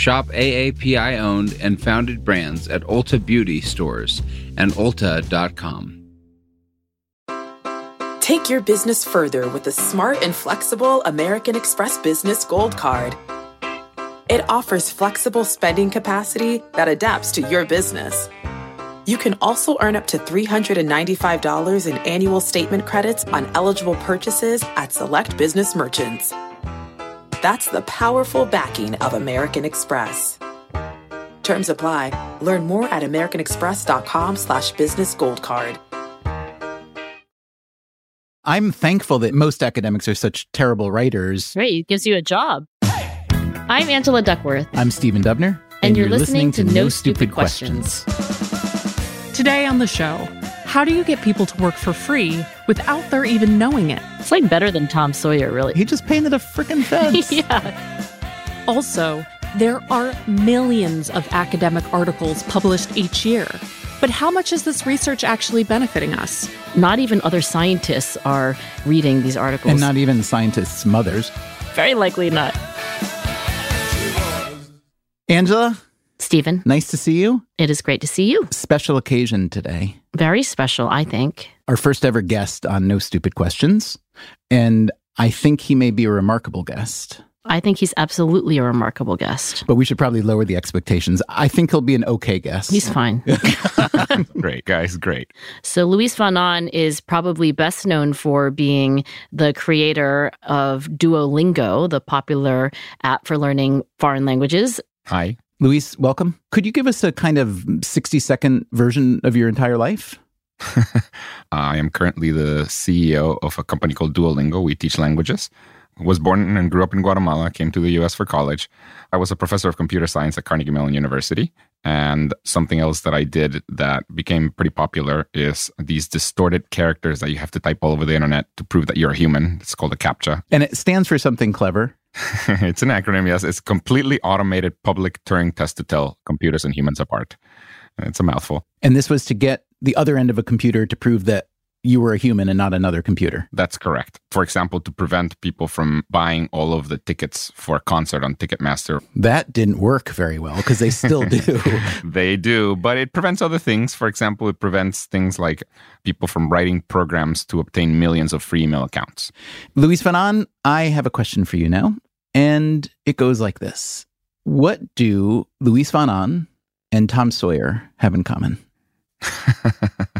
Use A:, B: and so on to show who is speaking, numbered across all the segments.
A: Shop AAPI owned and founded brands at Ulta Beauty stores and Ulta.com.
B: Take your business further with the smart and flexible American Express Business Gold Card. It offers flexible spending capacity that adapts to your business. You can also earn up to $395 in annual statement credits on eligible purchases at select business merchants. That's the powerful backing of American Express. Terms apply. Learn more at americanexpress.com slash business gold card.
C: I'm thankful that most academics are such terrible writers.
D: Right, it gives you a job. I'm Angela Duckworth.
C: I'm Stephen Dubner.
D: And, you're, listening, to No Stupid Questions.
E: Today on the show, how do you get people to work for free without their even knowing it?
D: It's like better than Tom Sawyer, really.
C: He just painted a freaking fence.
D: yeah.
E: Also, there are millions of academic articles published each year. But how much is this research actually benefiting us?
D: Not even other scientists are reading these articles.
C: And not even scientists' mothers.
D: Very likely not.
C: Angela,
D: Stephen,
C: nice to see you.
D: it is great to see you.
C: Special occasion today.
D: Very special, I think.
C: Our first ever guest on No Stupid Questions. And I think he may be a remarkable guest.
D: I think he's absolutely a remarkable guest.
C: But we should probably lower the expectations. I think he'll be an okay guest.
D: He's fine.
F: great, guys, great.
D: So Luis von Ahn is probably best known for being the creator of Duolingo, the popular app for learning foreign languages.
F: Hi.
C: Luis, welcome. Could you give us a kind of 60 second version of your entire life?
F: I am currently the CEO of a company called Duolingo. We teach languages. Was born and grew up in Guatemala, came to the US for college. I was a professor of computer science at Carnegie Mellon University. And something else that I did that became pretty popular is these distorted characters that you have to type all over the internet to prove that you're a human. It's called a CAPTCHA.
C: And it stands for something clever.
F: it's an acronym, yes. It's completely automated public Turing test to tell computers and humans apart. It's a mouthful.
C: And this was to get the other end of a computer to prove that you were a human and not another computer.
F: That's correct. For example, to prevent people from buying all of the tickets for a concert on Ticketmaster.
C: That didn't work very well because they still do.
F: they do, but it prevents other things. For example, it prevents things like people from writing programs to obtain millions of free email accounts.
C: Luis Ahn, I have a question for you now. And it goes like this What do Luis Ahn and Tom Sawyer have in common?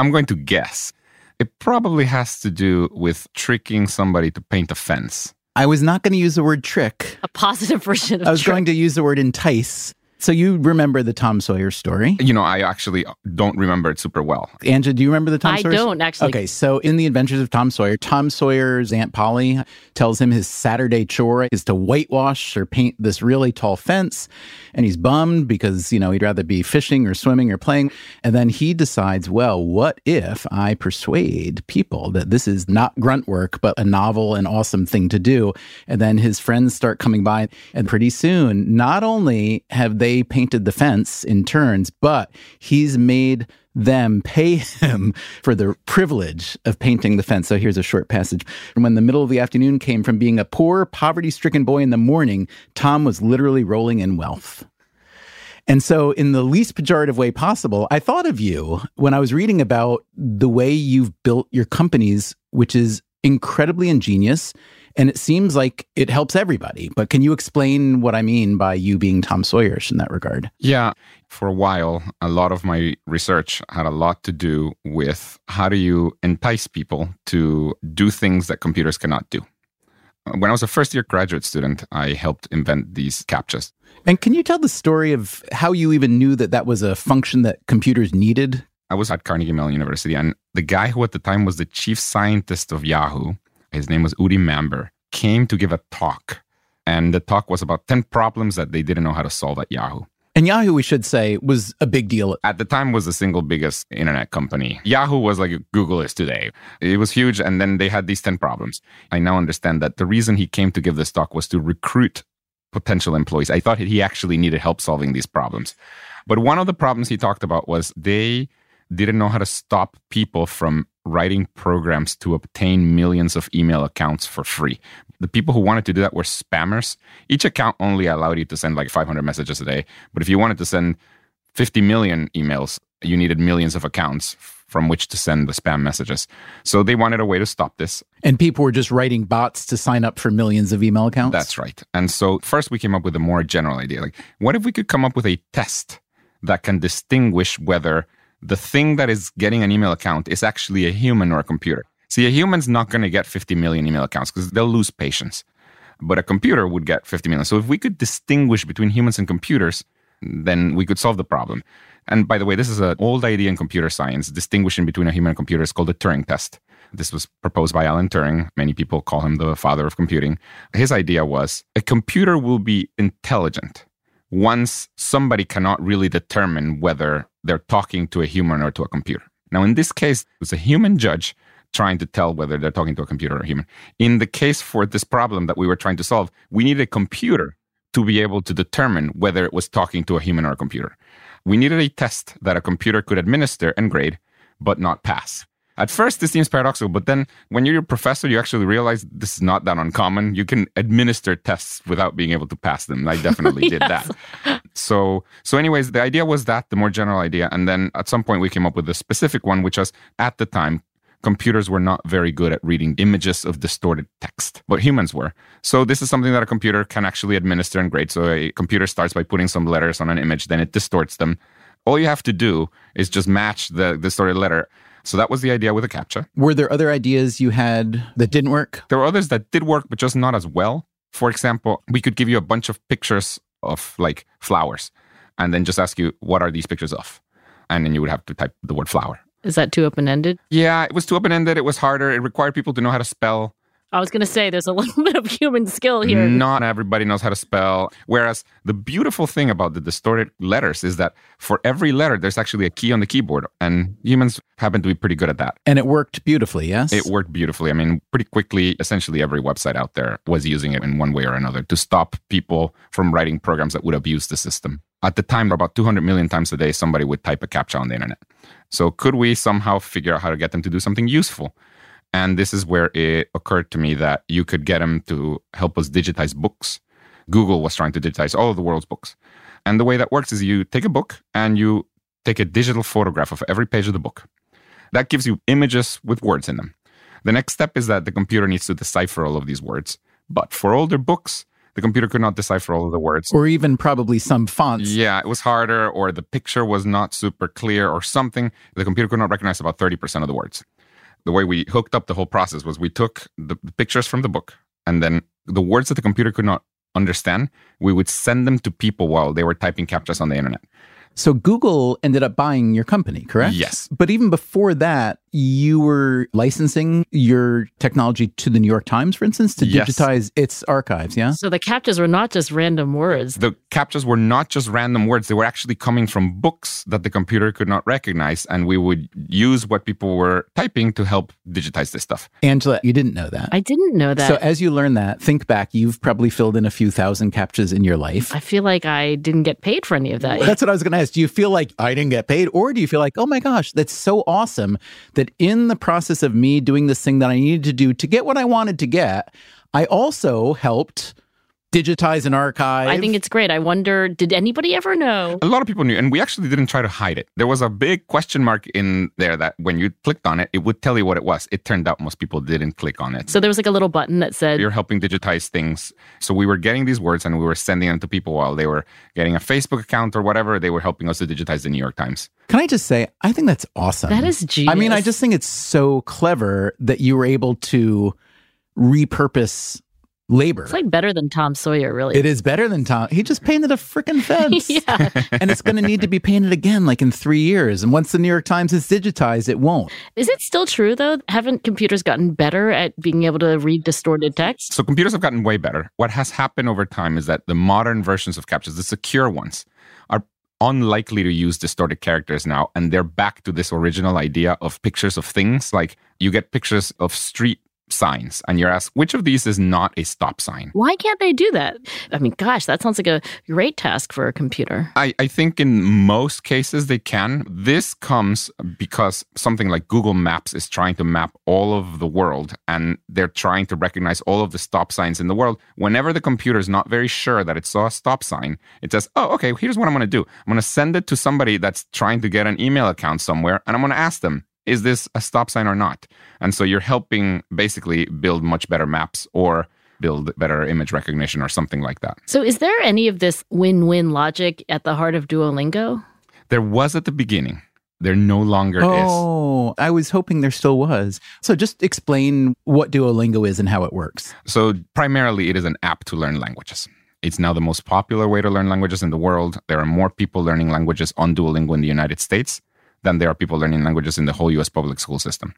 F: I'm going to guess. It probably has to do with tricking somebody to paint a fence.
C: I was not going to use the word trick.
D: A positive version of
C: I was
D: trick.
C: going to use the word entice. So you remember the Tom Sawyer story?
F: You know, I actually don't remember it super well.
C: Angela, do you remember the Tom
D: I
C: Sawyer?
D: I don't, actually.
C: Okay, so in The Adventures of Tom Sawyer, Tom Sawyer's Aunt Polly tells him his Saturday chore is to whitewash or paint this really tall fence. And he's bummed because, you know, he'd rather be fishing or swimming or playing. And then he decides, well, what if I persuade people that this is not grunt work, but a novel and awesome thing to do? And then his friends start coming by. And pretty soon, not only have they painted the fence in turns, but he's made them pay him for the privilege of painting the fence. So here's a short passage. When the middle of the afternoon came from being a poor, poverty stricken boy in the morning, Tom was literally rolling in wealth. And so, in the least pejorative way possible, I thought of you when I was reading about the way you've built your companies, which is incredibly ingenious. And it seems like it helps everybody. But can you explain what I mean by you being Tom Sawyerish in that regard?
F: Yeah. For a while, a lot of my research had a lot to do with how do you entice people to do things that computers cannot do. When I was a first year graduate student, I helped invent these CAPTCHAs.
C: And can you tell the story of how you even knew that that was a function that computers needed?
F: I was at Carnegie Mellon University, and the guy who at the time was the chief scientist of Yahoo, his name was Udi Manber, came to give a talk. And the talk was about 10 problems that they didn't know how to solve at Yahoo.
C: And Yahoo, we should say, was a big deal.
F: At the time was the single biggest internet company. Yahoo was like Google is today. It was huge and then they had these 10 problems. I now understand that the reason he came to give this talk was to recruit potential employees. I thought he actually needed help solving these problems. But one of the problems he talked about was they didn't know how to stop people from writing programs to obtain millions of email accounts for free. The people who wanted to do that were spammers. Each account only allowed you to send like 500 messages a day. But if you wanted to send 50 million emails, you needed millions of accounts from which to send the spam messages. So they wanted a way to stop this.
C: And people were just writing bots to sign up for millions of email accounts?
F: That's right. And so first we came up with a more general idea. Like, what if we could come up with a test that can distinguish whether the thing that is getting an email account is actually a human or a computer? See, a human's not going to get 50 million email accounts because they'll lose patience. But a computer would get 50 million. So if we could distinguish between humans and computers, then we could solve the problem. And by the way, this is an old idea in computer science, distinguishing between a human and computer is called the Turing test. This was proposed by Alan Turing. Many people call him the father of computing. His idea was a computer will be intelligent once somebody cannot really determine whether they're talking to a human or to a computer. Now, in this case, it was a human judge trying to tell whether they're talking to a computer or a human. In the case for this problem that we were trying to solve, we needed a computer to be able to determine whether it was talking to a human or a computer. We needed a test that a computer could administer and grade, but not pass. At first, this seems paradoxical, but then when you're a professor, you actually realize this is not that uncommon. You can administer tests without being able to pass them. I definitely did that. So, so anyways, the idea was that the more general idea, and then at some point we came up with a specific one, which was at the time computers were not very good at reading images of distorted text, but humans were. So this is something that a computer can actually administer and grade. So a computer starts by putting some letters on an image, then it distorts them. All you have to do is just match the distorted letter. So that was the idea with the CAPTCHA.
C: Were there other ideas you had that didn't work?
F: There were others that did work, but just not as well. For example, we could give you a bunch of pictures of like flowers and then just ask you, what are these pictures of? And then you would have to type the word flower.
D: Is that too open ended?
F: Yeah, it was too open ended. It was harder. It required people to know how to spell.
D: I was going to say there's a little bit of human skill here.
F: Not everybody knows how to spell. Whereas the beautiful thing about the distorted letters is that for every letter, there's actually a key on the keyboard, and humans happen to be pretty good at that.
C: And it worked beautifully, yes?
F: It worked beautifully. I mean, pretty quickly, essentially every website out there was using it in one way or another to stop people from writing programs that would abuse the system. At the time, about 200 million times a day, somebody would type a CAPTCHA on the internet. So, could we somehow figure out how to get them to do something useful? And this is where it occurred to me that you could get them to help us digitize books. Google was trying to digitize all of the world's books. And the way that works is you take a book and you take a digital photograph of every page of the book. That gives you images with words in them. The next step is that the computer needs to decipher all of these words. But for older books, the computer could not decipher all of the words.
C: Or even probably some fonts.
F: Yeah, it was harder, or the picture was not super clear, or something. The computer could not recognize about 30% of the words the way we hooked up the whole process was we took the, the pictures from the book and then the words that the computer could not understand, we would send them to people while they were typing captchas on the internet.
C: So Google ended up buying your company, correct?
F: Yes.
C: But even before that, you were licensing your technology to the New York Times, for instance, to
F: Yes.
C: digitize its archives, yeah?
D: So the captchas were not just random words.
F: The captchas were not just random words, they were actually coming from books that the computer could not recognize. And we would use what people were typing to help digitize this stuff.
C: Angela, you didn't know that.
D: I didn't know that.
C: so as you learn that, think back, you've probably filled in a few thousand captchas in your life.
D: I feel like I didn't get paid for any of that.
C: That's what I was going to ask. Do you feel like I didn't get paid? Or do you feel like, oh my gosh, that's so awesome that in the process of me doing this thing that I needed to do to get what I wanted to get, I also helped digitize an archive?
D: I think it's great. I wonder, did anybody ever know?
F: A lot of people knew, and we actually didn't try to hide it. There was a big question mark in there that when you clicked on it, it would tell you what it was. It turned out most people didn't click on it.
D: So there was like a little button that said,
F: You're helping digitize things. So we were getting these words and we were sending them to people while they were getting a Facebook account or whatever. They were helping us to digitize the New York Times.
C: Can I just say, I think that's awesome.
D: that is genius.
C: I mean, I just think it's so clever that you were able to repurpose labor.
D: It's like better than Tom Sawyer, really.
C: it is better than Tom. He just painted a freaking fence.
D: yeah.
C: and it's going to need to be painted again like in three years. And once the New York Times is digitized, it won't.
D: Is it still true, though? Haven't computers gotten better at being able to read distorted text?
F: So computers have gotten way better. What has happened over time is that the modern versions of captchas, the secure ones, are unlikely to use distorted characters now. And they're back to this original idea of pictures of things. Like you get pictures of street signs and you're asked which of these is not a stop sign?
D: Why can't they do that? I mean gosh that sounds like a great task for a computer.
F: I, I think in most cases they can. This comes because something like google maps is trying to map all of the world and they're trying to recognize all of the stop signs in the world. Whenever the computer is not very sure that it saw a stop sign it says oh okay here's what i'm going to do. I'm going to send it to somebody that's trying to get an email account somewhere and i'm going to ask them is this a stop sign or not? And so you're helping basically build much better maps or build better image recognition or something like that.
D: So, is there any of this win win logic at the heart of Duolingo?
F: There was at the beginning. There no longer
C: oh,
F: is.
C: Oh, I was hoping there still was. So, just explain what Duolingo is and how it works.
F: So, primarily, it is an app to learn languages. It's now the most popular way to learn languages in the world. There are more people learning languages on Duolingo in the United States than there are people learning languages in the whole US public school system.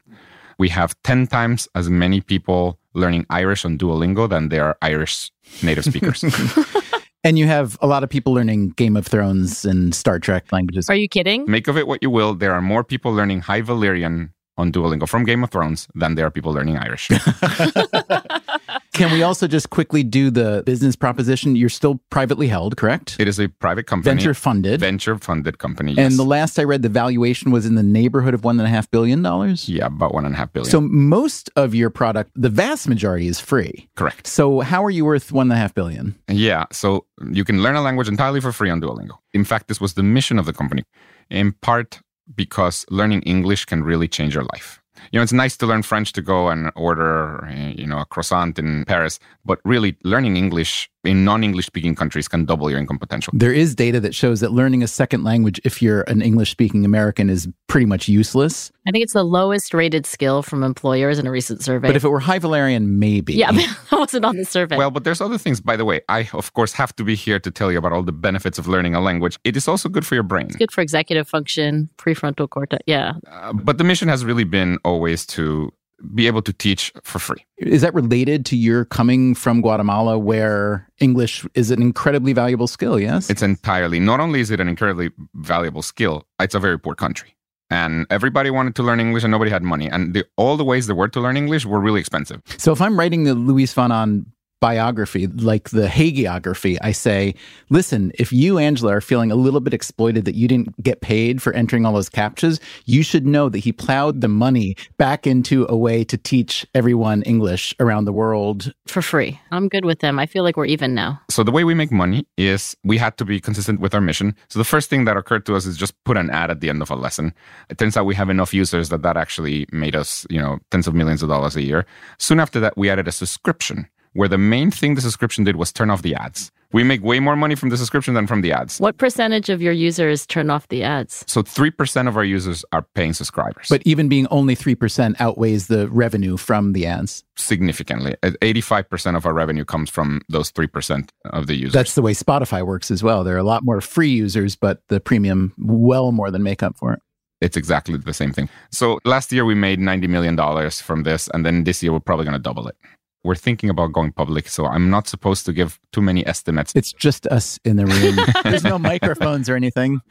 F: We have 10 times as many people learning Irish on Duolingo than there are Irish native speakers.
C: and you have a lot of people learning Game of Thrones and Star Trek languages.
D: Are you kidding?
F: Make of it what you will. There are more people learning High Valyrian on Duolingo from Game of Thrones than there are people learning Irish.
C: Can we also just quickly do the business proposition? You're still privately held, correct?
F: It is a private company.
C: Venture funded.
F: Venture funded company.
C: Yes. And the last I read, the valuation was in the neighborhood of one and a half billion dollars.
F: Yeah, about one and a half billion.
C: So most of your product, the vast majority is free.
F: Correct.
C: So how are you worth one and a half billion?
F: Yeah. So you can learn a language entirely for free on Duolingo. In fact, this was the mission of the company. In part because learning English can really change your life you know, it's nice to learn French to go and order, you know, a croissant in Paris, but really learning English in non-English speaking countries can double your income potential.
C: There is data that shows that learning a second language if you're an English speaking American is pretty much useless.
D: I think it's the lowest rated skill from employers in a recent survey.
C: But if it were High Valyrian, maybe.
D: Yeah, that wasn't on the survey.
F: Well, but there's other things, by the way. I, of course, have to be here to tell you about all the benefits of learning a language. It is also good for your brain.
D: It's good for executive function, prefrontal cortex. Yeah.
F: Uh, but the mission has really been always to be able to teach for free.
C: Is that related to your coming from Guatemala where English is an incredibly valuable skill, yes?
F: It's entirely. Not only is it an incredibly valuable skill, it's a very poor country. And everybody wanted to learn English and nobody had money. And the, all the ways there were to learn English were really expensive.
C: So if I'm writing the Luis Ahn biography, like the hagiography, I say, listen, if you, Angela, are feeling a little bit exploited that you didn't get paid for entering all those captchas, you should know that he plowed the money back into a way to teach everyone English around the world.
D: For free. I'm good with them. I feel like we're even now.
F: So the way we make money is we had to be consistent with our mission. So the first thing that occurred to us is just put an ad at the end of a lesson. It turns out we have enough users that that actually made us, you know, tens of millions of dollars a year. Soon after that, we added a subscription where the main thing the subscription did was turn off the ads. We make way more money from the subscription than from the ads.
D: What percentage of your users turn off the ads?
F: So 3% of our users are paying subscribers.
C: But even being only 3% outweighs the revenue from the ads.
F: Significantly. Uh, 85% of our revenue comes from those 3% of the users.
C: That's the way Spotify works as well. There are a lot more free users, but the premium well more than make up for it
F: it's exactly the same thing. So last year we made $90 million from this, and then this year we're probably going to double it we're thinking about going public, so I'm not supposed to give too many estimates.
C: It's just us in the room. There's no microphones or anything.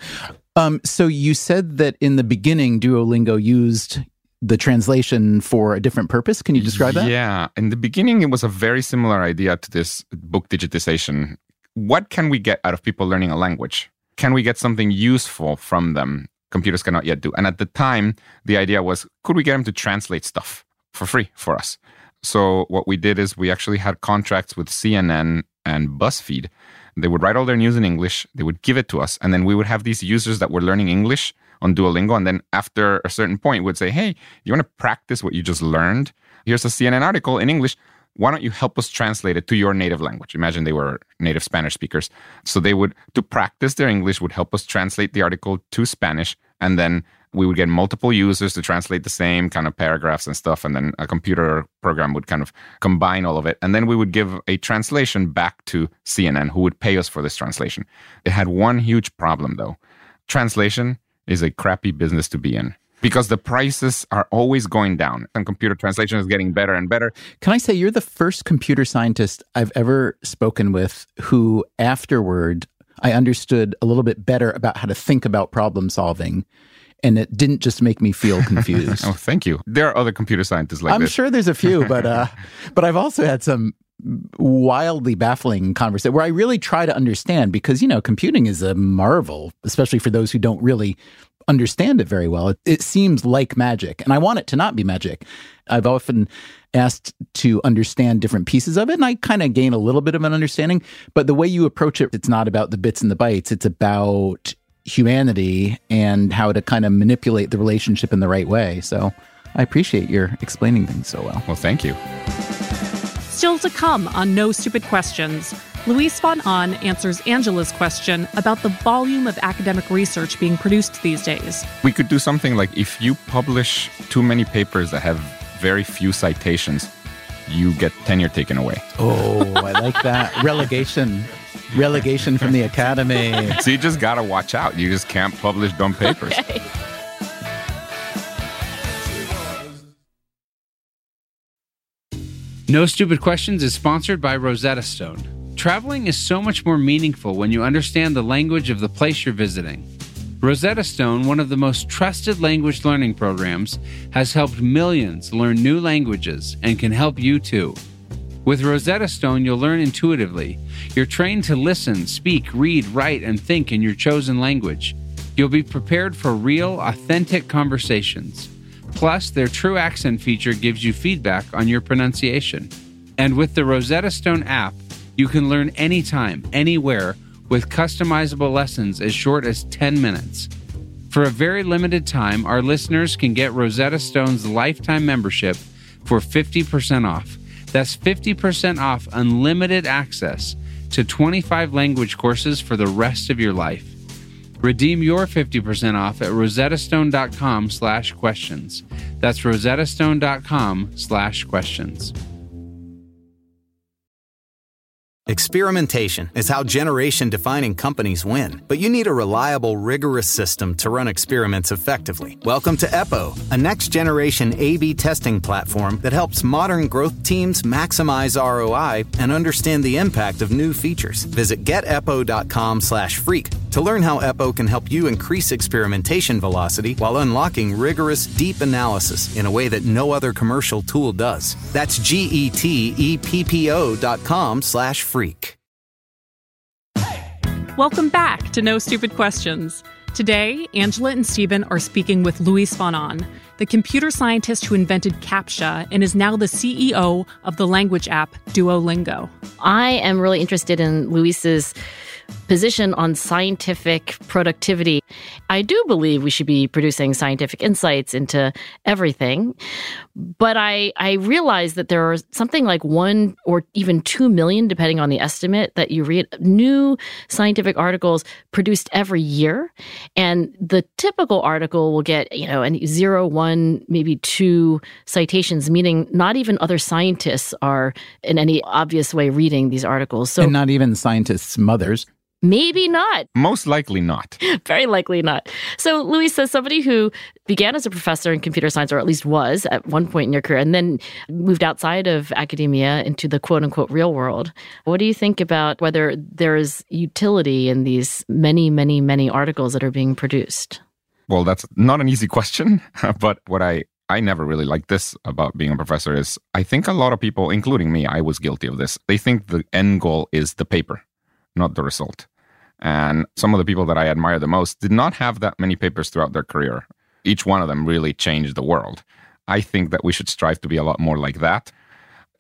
C: Um, so you said that in the beginning, Duolingo used the translation for a different purpose. Can you describe that?
F: Yeah. In the beginning, it was a very similar idea to this book digitization. What can we get out of people learning a language? Can we get something useful from them? Computers cannot yet do. And at the time, the idea was could we get them to translate stuff for free for us? So what we did is we actually had contracts with CNN and BuzzFeed. They would write all their news in English, they would give it to us, and then we would have these users that were learning English on Duolingo. And then after a certain point, would say, Hey, you want to practice what you just learned? Here's a CNN article in English. Why don't you help us translate it to your native language? Imagine they were native Spanish speakers. So they would, to practice their English, would help us translate the article to Spanish. And then we would get multiple users to translate the same kind of paragraphs and stuff and then a computer program would kind of combine all of it and then we would give a translation back to cnn who would pay us for this translation it had one huge problem though translation is a crappy business to be in because the prices are always going down and computer translation is getting better and better.
C: Can I say you're the first computer scientist I've ever spoken with who afterward I understood a little bit better about how to think about problem solving. And it didn't just make me feel confused.
F: oh, thank you. There are other computer scientists like
C: I'm
F: this.
C: sure there's a few, but uh, but I've also had some wildly baffling conversation where I really try to understand because you know computing is a marvel, especially for those who don't really understand it very well. It, it seems like magic, and I want it to not be magic. I've often asked to understand different pieces of it, and I kind of gain a little bit of an understanding. But the way you approach it, it's not about the bits and the bytes. It's about humanity and how to kind of manipulate the relationship in the right way. So I appreciate your explaining things so well.
F: Well, thank you.
E: Still to come on No Stupid Questions, Luis von Ahn answers Angela's question about the volume of academic research being produced these days.
F: We could do something like if you publish too many papers that have very few citations, you get tenure taken away.
C: Oh, I like that. Relegation. Relegation from the academy.
F: So you just gotta watch out. You just can't publish dumb papers.
D: Okay.
A: No Stupid Questions is sponsored by Rosetta Stone. Traveling is so much more meaningful when you understand the language of the place you're visiting. Rosetta Stone, one of the most trusted language learning programs, has helped millions learn new languages and can help you too. With Rosetta Stone, you'll learn intuitively. You're trained to listen, speak, read, write, and think in your chosen language. You'll be prepared for real, authentic conversations. Plus, their true accent feature gives you feedback on your pronunciation. And with the Rosetta Stone app, you can learn anytime, anywhere, with customizable lessons as short as 10 minutes. For a very limited time, our listeners can get Rosetta Stone's lifetime membership for 50% off. That's 50% off unlimited access to 25 language courses for the rest of your life. Redeem your 50% off at rosettastone.com slash questions. That's rosettastone.com slash questions.
G: Experimentation is how generation defining companies win. But you need a reliable, rigorous system to run experiments effectively. Welcome to Eppo, a next generation A B testing platform that helps modern growth teams maximize ROI and understand the impact of new features. Visit geteppo.com slash freak to learn how Eppo can help you increase experimentation velocity while unlocking rigorous, deep analysis in a way that no other commercial tool does. That's G E T E P P O dot com slash freak.
E: Welcome back to No Stupid Questions. Today, Angela and Stephen are speaking with Luis von Ahn, the computer scientist who invented CAPTCHA and is now the CEO of the language app Duolingo.
D: I am really interested in Luis's position on scientific productivity. I do believe we should be producing scientific insights into everything, but I I realize that there are something like 1 or even 2 million depending on the estimate that you read new scientific articles produced every year and the typical article will get, you know, an zero, one, maybe 2 citations meaning not even other scientists are in any obvious way reading these articles. So
C: and not even scientists' mothers.
D: Maybe not.
F: Most likely not.
D: Very likely not. So, Luis says somebody who began as a professor in computer science, or at least was at one point in your career, and then moved outside of academia into the quote unquote real world. What do you think about whether there is utility in these many, many, many articles that are being produced?
F: Well, that's not an easy question, but what I I never really liked this about being a professor is I think a lot of people, including me, I was guilty of this. They think the end goal is the paper, not the result. And some of the people that I admire the most did not have that many papers throughout their career. Each one of them really changed the world. I think that we should strive to be a lot more like that.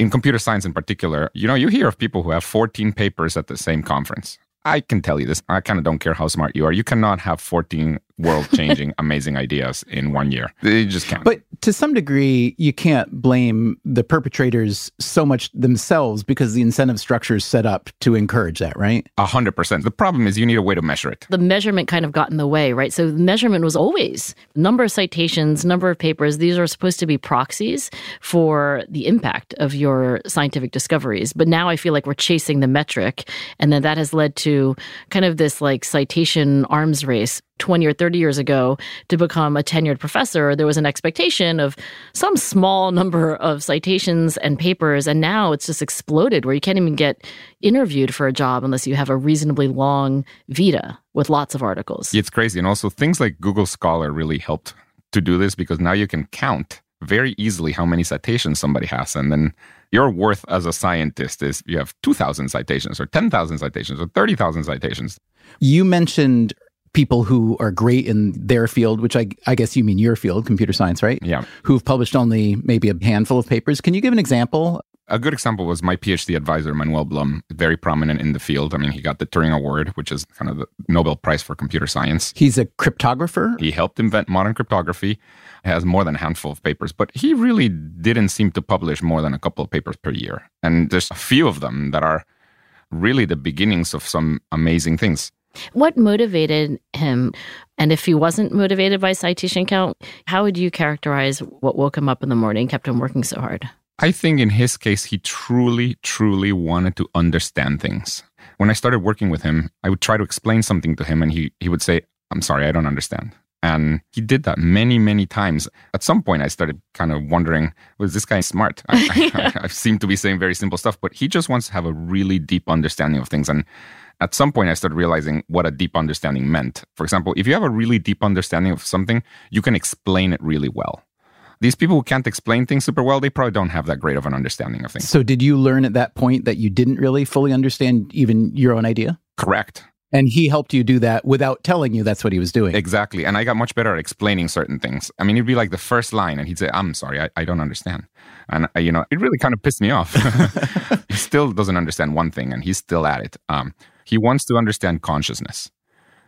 F: In computer science in particular, you know, you hear of people who have 14 papers at the same conference. I can tell you this. I kind of don't care how smart you are. You cannot have 14 world changing, amazing ideas in one year. You just can't.
C: But to some degree, you can't blame the perpetrators so much themselves because the incentive structure is set up to encourage that, right?
F: A hundred percent. The problem is you need a way to measure it.
D: The measurement kind of got in the way, right? So the measurement was always number of citations, number of papers. These are supposed to be proxies for the impact of your scientific discoveries. But now I feel like we're chasing the metric, and then that has led to kind of this like citation arms race 20 or 30 years ago to become a tenured professor, there was an expectation of some small number of citations and papers. And now it's just exploded where you can't even get interviewed for a job unless you have a reasonably long vita with lots of articles.
F: It's crazy. And also, things like Google Scholar really helped to do this because now you can count very easily how many citations somebody has. And then your worth as a scientist is you have 2,000 citations or 10,000 citations or 30,000 citations.
C: You mentioned people who are great in their field, which I, I guess you mean your field, computer science, right?
F: Yeah.
C: Who've published only maybe a handful of papers. Can you give an example?
F: A good example was my PhD advisor, Manuel Blum, very prominent in the field. I mean, he got the Turing Award, which is kind of the Nobel Prize for computer science.
C: He's a cryptographer.
F: He helped invent modern cryptography, has more than a handful of papers, but he really didn't seem to publish more than a couple of papers per year. And there's a few of them that are really the beginnings of some amazing things.
D: What motivated him? And if he wasn't motivated by citation count, how would you characterize what woke him up in the morning, kept him working so hard?
F: I think in his case, he truly, truly wanted to understand things. When I started working with him, I would try to explain something to him, and he, he would say, I'm sorry, I don't understand. And he did that many, many times. At some point, I started kind of wondering, was this guy smart? I, I, I seem to be saying very simple stuff, but he just wants to have a really deep understanding of things. And at some point, I started realizing what a deep understanding meant. For example, if you have a really deep understanding of something, you can explain it really well. These people who can't explain things super well, they probably don't have that great of an understanding of things.
C: So, did you learn at that point that you didn't really fully understand even your own idea?
F: Correct.
C: And he helped you do that without telling you that's what he was doing.
F: Exactly. And I got much better at explaining certain things. I mean, it'd be like the first line, and he'd say, I'm sorry, I, I don't understand. And, uh, you know, it really kind of pissed me off. he still doesn't understand one thing, and he's still at it. Um, he wants to understand consciousness.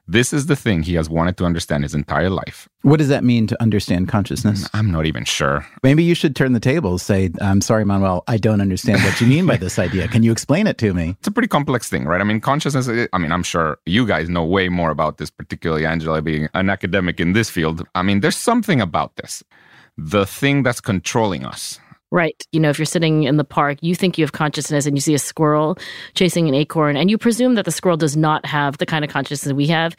F: This is the thing he has wanted to understand his entire life.
C: What does that mean to understand consciousness?
F: I'm not even sure.
C: Maybe you should turn the tables. Say, I'm sorry, Manuel, I don't understand what you mean by this idea. Can you explain it to me?
F: It's a pretty complex thing, right? I mean, consciousness, eh, I mean, I'm sure you guys know way more about this, particularly Angela being an academic in this field. I mean, there's something about this. The thing that's controlling us,
D: Right. You know, if you're sitting in the park, you think you have consciousness and you see a squirrel chasing an acorn, and you presume that the squirrel does not have the kind of consciousness we have.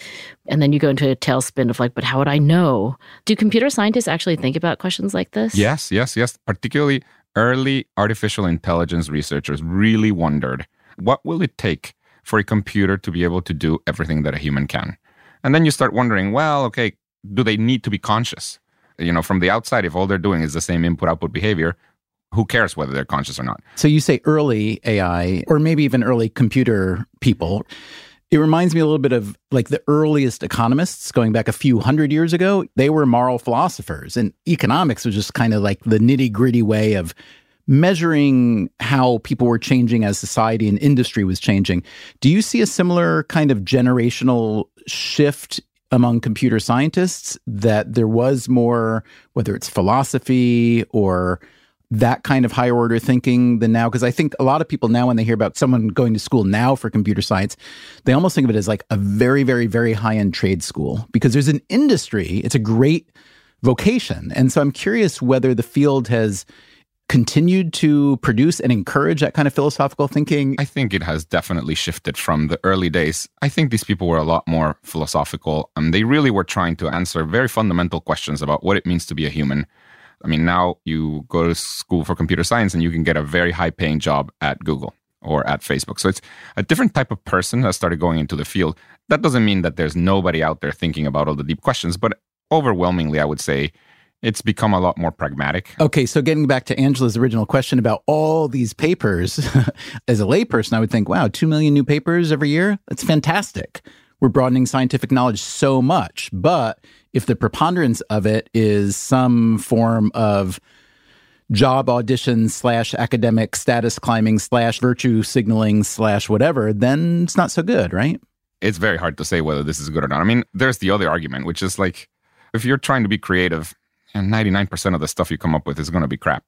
D: And then you go into a tailspin of like, but how would I know? Do computer scientists actually think about questions like this?
F: Yes, yes, yes. Particularly early artificial intelligence researchers really wondered what will it take for a computer to be able to do everything that a human can? And then you start wondering, well, okay, do they need to be conscious? You know, from the outside, if all they're doing is the same input output behavior, who cares whether they're conscious or not?
C: So you say early AI, or maybe even early computer people. It reminds me a little bit of like the earliest economists going back a few hundred years ago. They were moral philosophers, and economics was just kind of like the nitty gritty way of measuring how people were changing as society and industry was changing. Do you see a similar kind of generational shift among computer scientists that there was more, whether it's philosophy or that kind of higher order thinking than now? Because I think a lot of people now, when they hear about someone going to school now for computer science, they almost think of it as like a very, very, very high end trade school because there's an industry. It's a great vocation. And so I'm curious whether the field has continued to produce and encourage that kind of philosophical thinking?
F: I think it has definitely shifted from the early days. I think these people were a lot more philosophical and they really were trying to answer very fundamental questions about what it means to be a human. I mean, now you go to school for computer science and you can get a very high paying job at Google or at Facebook. So it's a different type of person that started going into the field. That doesn't mean that there's nobody out there thinking about all the deep questions, but overwhelmingly, I would say it's become a lot more pragmatic.
C: Okay, so getting back to Angela's original question about all these papers, as a layperson, I would think, wow, 2 million new papers every year? That's fantastic. We're broadening scientific knowledge so much. But if the preponderance of it is some form of job audition slash academic status climbing slash virtue signaling slash whatever, then it's not so good, right?
F: It's very hard to say whether this is good or not. I mean, there's the other argument, which is like, if you're trying to be creative, and 99% of the stuff you come up with is going to be crap.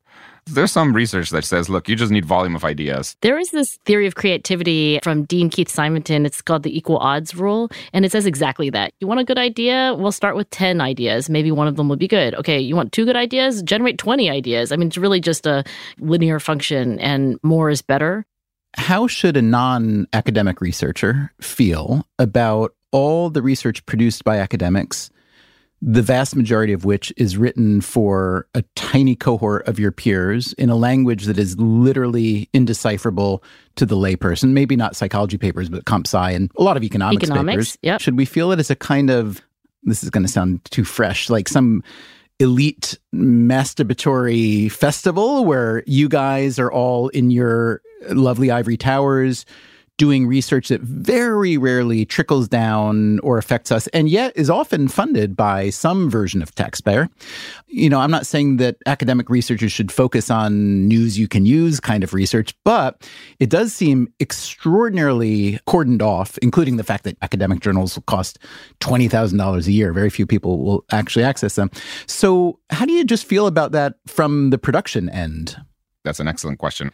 F: There's some research that says, look, you just need volume of ideas.
D: There is this theory of creativity from Dean Keith Simonton. It's called the equal odds rule. And it says exactly that. You want a good idea? We'll start with 10 ideas. Maybe one of them will be good. Okay, you want two good ideas? Generate 20 ideas. I mean, it's really just a linear function, and more is better.
C: How should a non academic researcher feel about all the research produced by academics, the vast majority of which is written for a tiny cohort of your peers in a language that is literally indecipherable to the layperson. Maybe not psychology papers, but comp sci and a lot of economics,
D: Economics,
C: papers.
D: yep.
C: Should we feel it as a kind of this is going to sound too fresh, like some elite masturbatory festival where you guys are all in your lovely ivory towers doing research that very rarely trickles down or affects us and yet is often funded by some version of taxpayer. You know, I'm not saying that academic researchers should focus on news you can use kind of research, but it does seem extraordinarily cordoned off, including the fact that academic journals cost $20,000 a year. Very few people will actually access them. So, how do you just feel about that from the production end?
F: That's an excellent question.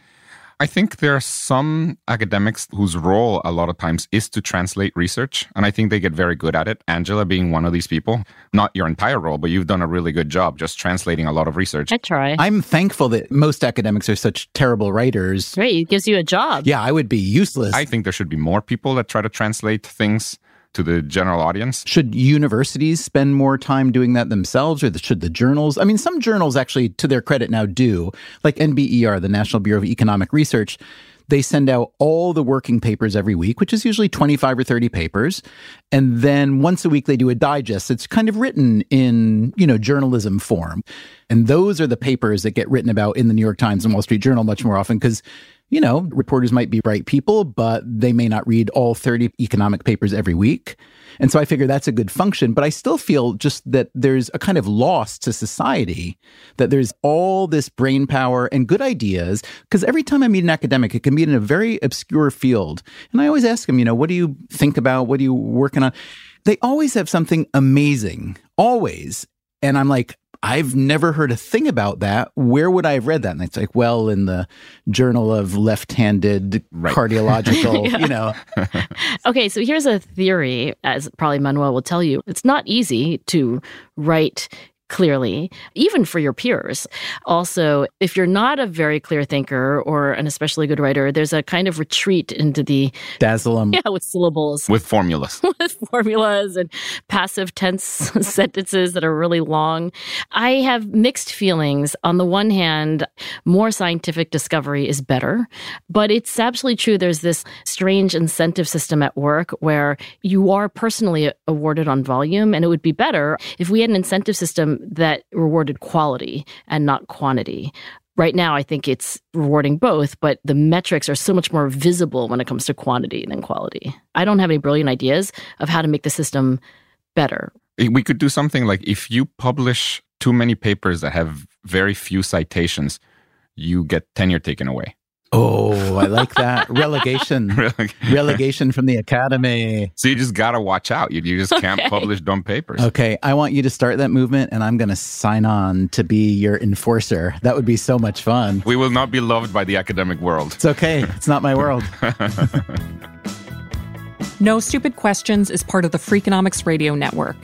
F: I think there are some academics whose role a lot of times is to translate research, and I think they get very good at it. Angela being one of these people, not your entire role, but you've done a really good job just translating a lot of research.
D: I try.
C: I'm thankful that most academics are such terrible writers.
D: Great. It gives you a job.
C: Yeah, I would be useless.
F: I think there should be more people that try to translate things to the general audience.
C: should universities spend more time doing that themselves or should the journals? I mean, some journals actually, to their credit now, do. Like NBER, the National Bureau of Economic Research, they send out all the working papers every week, which is usually 25 or 30 papers. And then once a week, they do a digest. It's kind of written in, you know, journalism form. And those are the papers that get written about in the New York Times and Wall Street Journal much more often because you know, reporters might be bright people, but they may not read all 30 economic papers every week. And so I figure that's a good function. But I still feel just that there's a kind of loss to society, that there's all this brain power and good ideas. Because every time I meet an academic, it can be in a very obscure field. And I always ask them, you know, what do you think about? What are you working on? They always have something amazing, always. And I'm like, I've never heard a thing about that. Where would I have read that? And it's like, well, in the Journal of Left-Handed
F: Right.
C: Cardiological, you know.
D: Okay, so here's a theory, as probably Manuel will tell you. It's not easy to write clearly, even for your peers. Also, if you're not a very clear thinker or an especially good writer, there's a kind of retreat into the,
C: Dazzle 'em.
D: yeah, with syllables.
F: With formulas.
D: with formulas and passive tense sentences that are really long. I have mixed feelings. On the one hand, more scientific discovery is better, but it's absolutely true. There's this strange incentive system at work where you are personally awarded on volume, and it would be better if we had an incentive system that rewarded quality and not quantity. Right now, I think it's rewarding both, but the metrics are so much more visible when it comes to quantity than quality. I don't have any brilliant ideas of how to make the system better.
F: Eh, we could do something like if you publish too many papers that have very few citations, you get tenure taken away.
C: Oh, I like that. Relegation. Relegation from the academy.
F: So you just gotta watch out. You, you just can't
D: Okay.
F: publish dumb papers.
C: Okay, I want you to start that movement and I'm going to sign on to be your enforcer. That would be so much fun.
F: We will not be loved by the academic world.
C: It's okay. It's not my world.
E: No Stupid Questions is part of the Freakonomics Radio Network.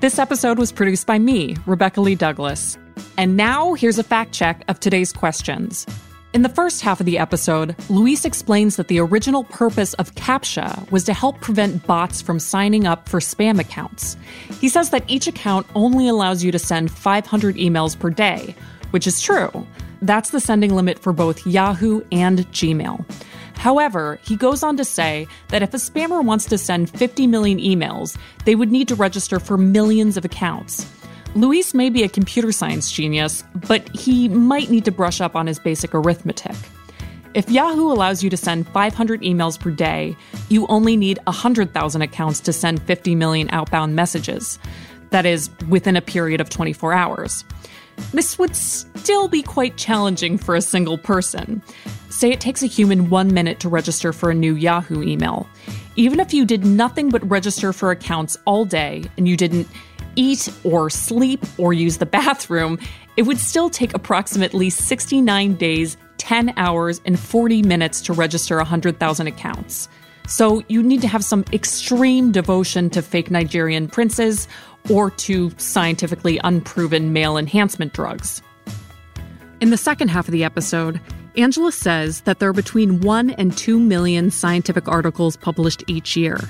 E: This episode was produced by me, Rebecca Lee Douglas. And now here's a fact check of today's questions. In the first half of the episode, Luis explains that the original purpose of CAPTCHA was to help prevent bots from signing up for spam accounts. He says that each account only allows you to send 500 emails per day, which is true. That's the sending limit for both Yahoo and Gmail. However, he goes on to say that if a spammer wants to send 50 million emails, they would need to register for millions of accounts. Luis may be a computer science genius, but he might need to brush up on his basic arithmetic. If Yahoo allows you to send 500 emails per day, you only need 100,000 accounts to send 50 million outbound messages. That is, within a period of 24 hours. This would still be quite challenging for a single person. Say it takes a human one minute to register for a new Yahoo email. Even if you did nothing but register for accounts all day and you didn't eat or sleep or use the bathroom, it would still take approximately 69 days, 10 hours, and 40 minutes to register 100,000 accounts. So you need to have some extreme devotion to fake Nigerian princes or to scientifically unproven male enhancement drugs. In the second half of the episode, Angela says that there are between 1 and 2 million scientific articles published each year.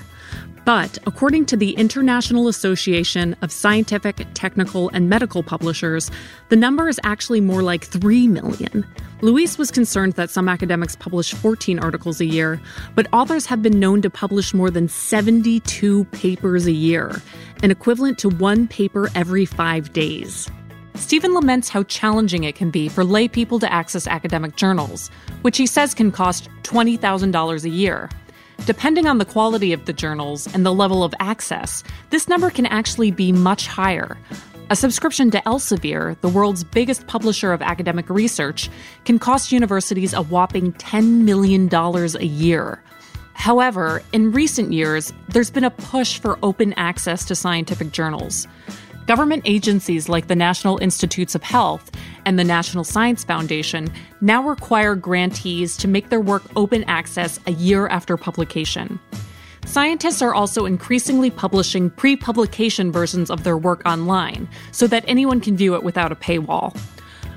E: But according to the International Association of Scientific, Technical, and Medical Publishers, the number is actually more like 3 million. Luis was concerned that some academics publish 14 articles a year, but authors have been known to publish more than 72 papers a year, an equivalent to one paper every five days. Stephen laments how challenging it can be for lay people to access academic journals, which he says can cost $20,000 a year. Depending on the quality of the journals and the level of access, this number can actually be much higher. A subscription to Elsevier, the world's biggest publisher of academic research, can cost universities a whopping $10 million a year. However, in recent years, there's been a push for open access to scientific journals. Government agencies like the National Institutes of Health and the National Science Foundation now require grantees to make their work open access a year after publication. Scientists are also increasingly publishing pre publication versions of their work online so that anyone can view it without a paywall.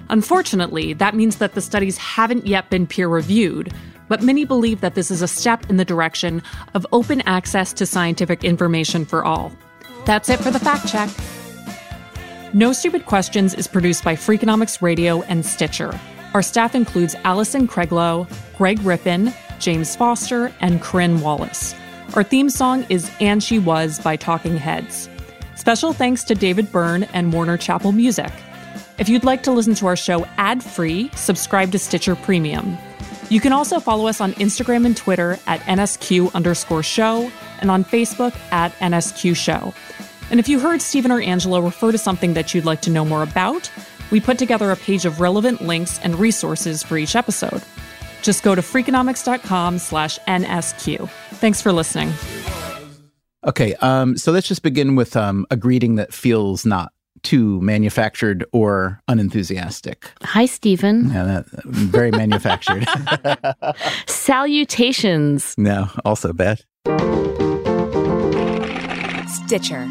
E: Unfortunately, that means that the studies haven't yet been peer reviewed, but many believe that this is a step in the direction of open access to scientific information for all. That's it for the fact check. No Stupid Questions is produced by Freakonomics Radio and Stitcher. Our staff includes Allison Craiglow, Greg Rippin, James Foster, and Corinne Wallace. Our theme song is And She Was by Talking Heads. Special thanks to David Byrne and Warner Chappell Music. If you'd like to listen to our show ad free, subscribe to Stitcher Premium. You can also follow us on Instagram and Twitter at NSQ underscore show and on Facebook at NSQ show. And if you heard Stephen or Angela refer to something that you'd like to know more about, we put together a page of relevant links and resources for each episode. Just go to freakonomics.com slash NSQ. Thanks for listening.
C: Okay, um, so let's just begin with um, a greeting that feels not too manufactured or unenthusiastic.
D: Hi, Stephen.
C: Yeah, that, very manufactured.
D: Salutations.
C: no, also bad.
H: Stitcher.